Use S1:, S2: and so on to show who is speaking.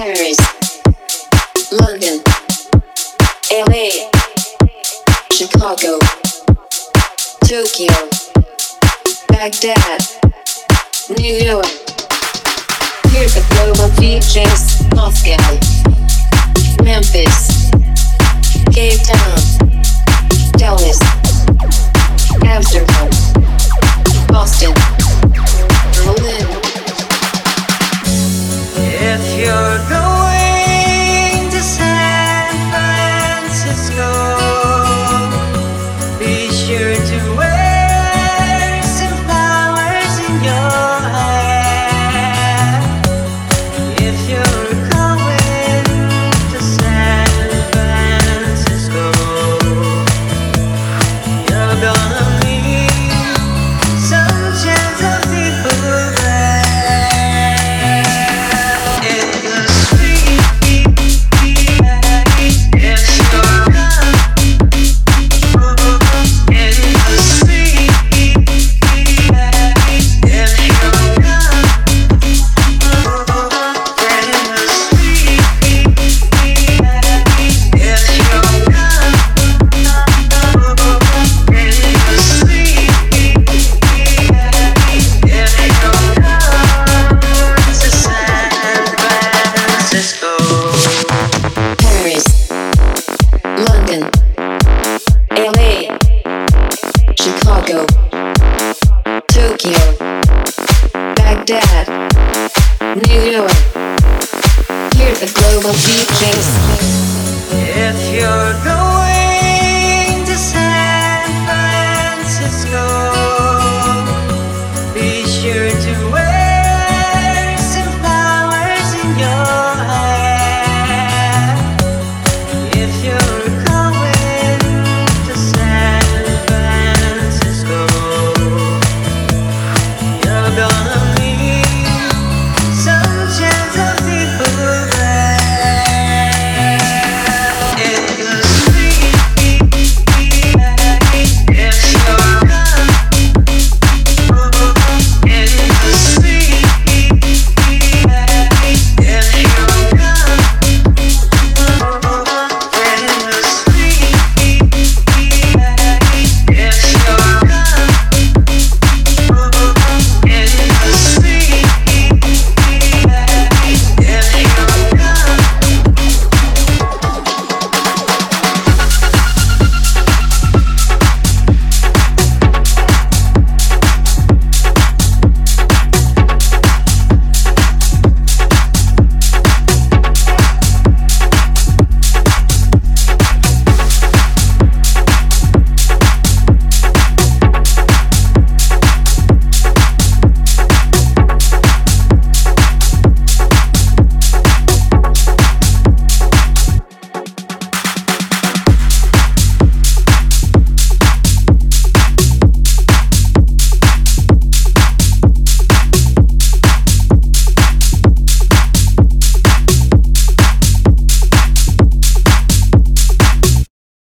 S1: Paris, London, LA, Chicago, Tokyo, Baghdad, New York. Here's the Global Deejays Moscow, Memphis. Tokyo, Baghdad, New York. You're the Global Deejays.
S2: If you're going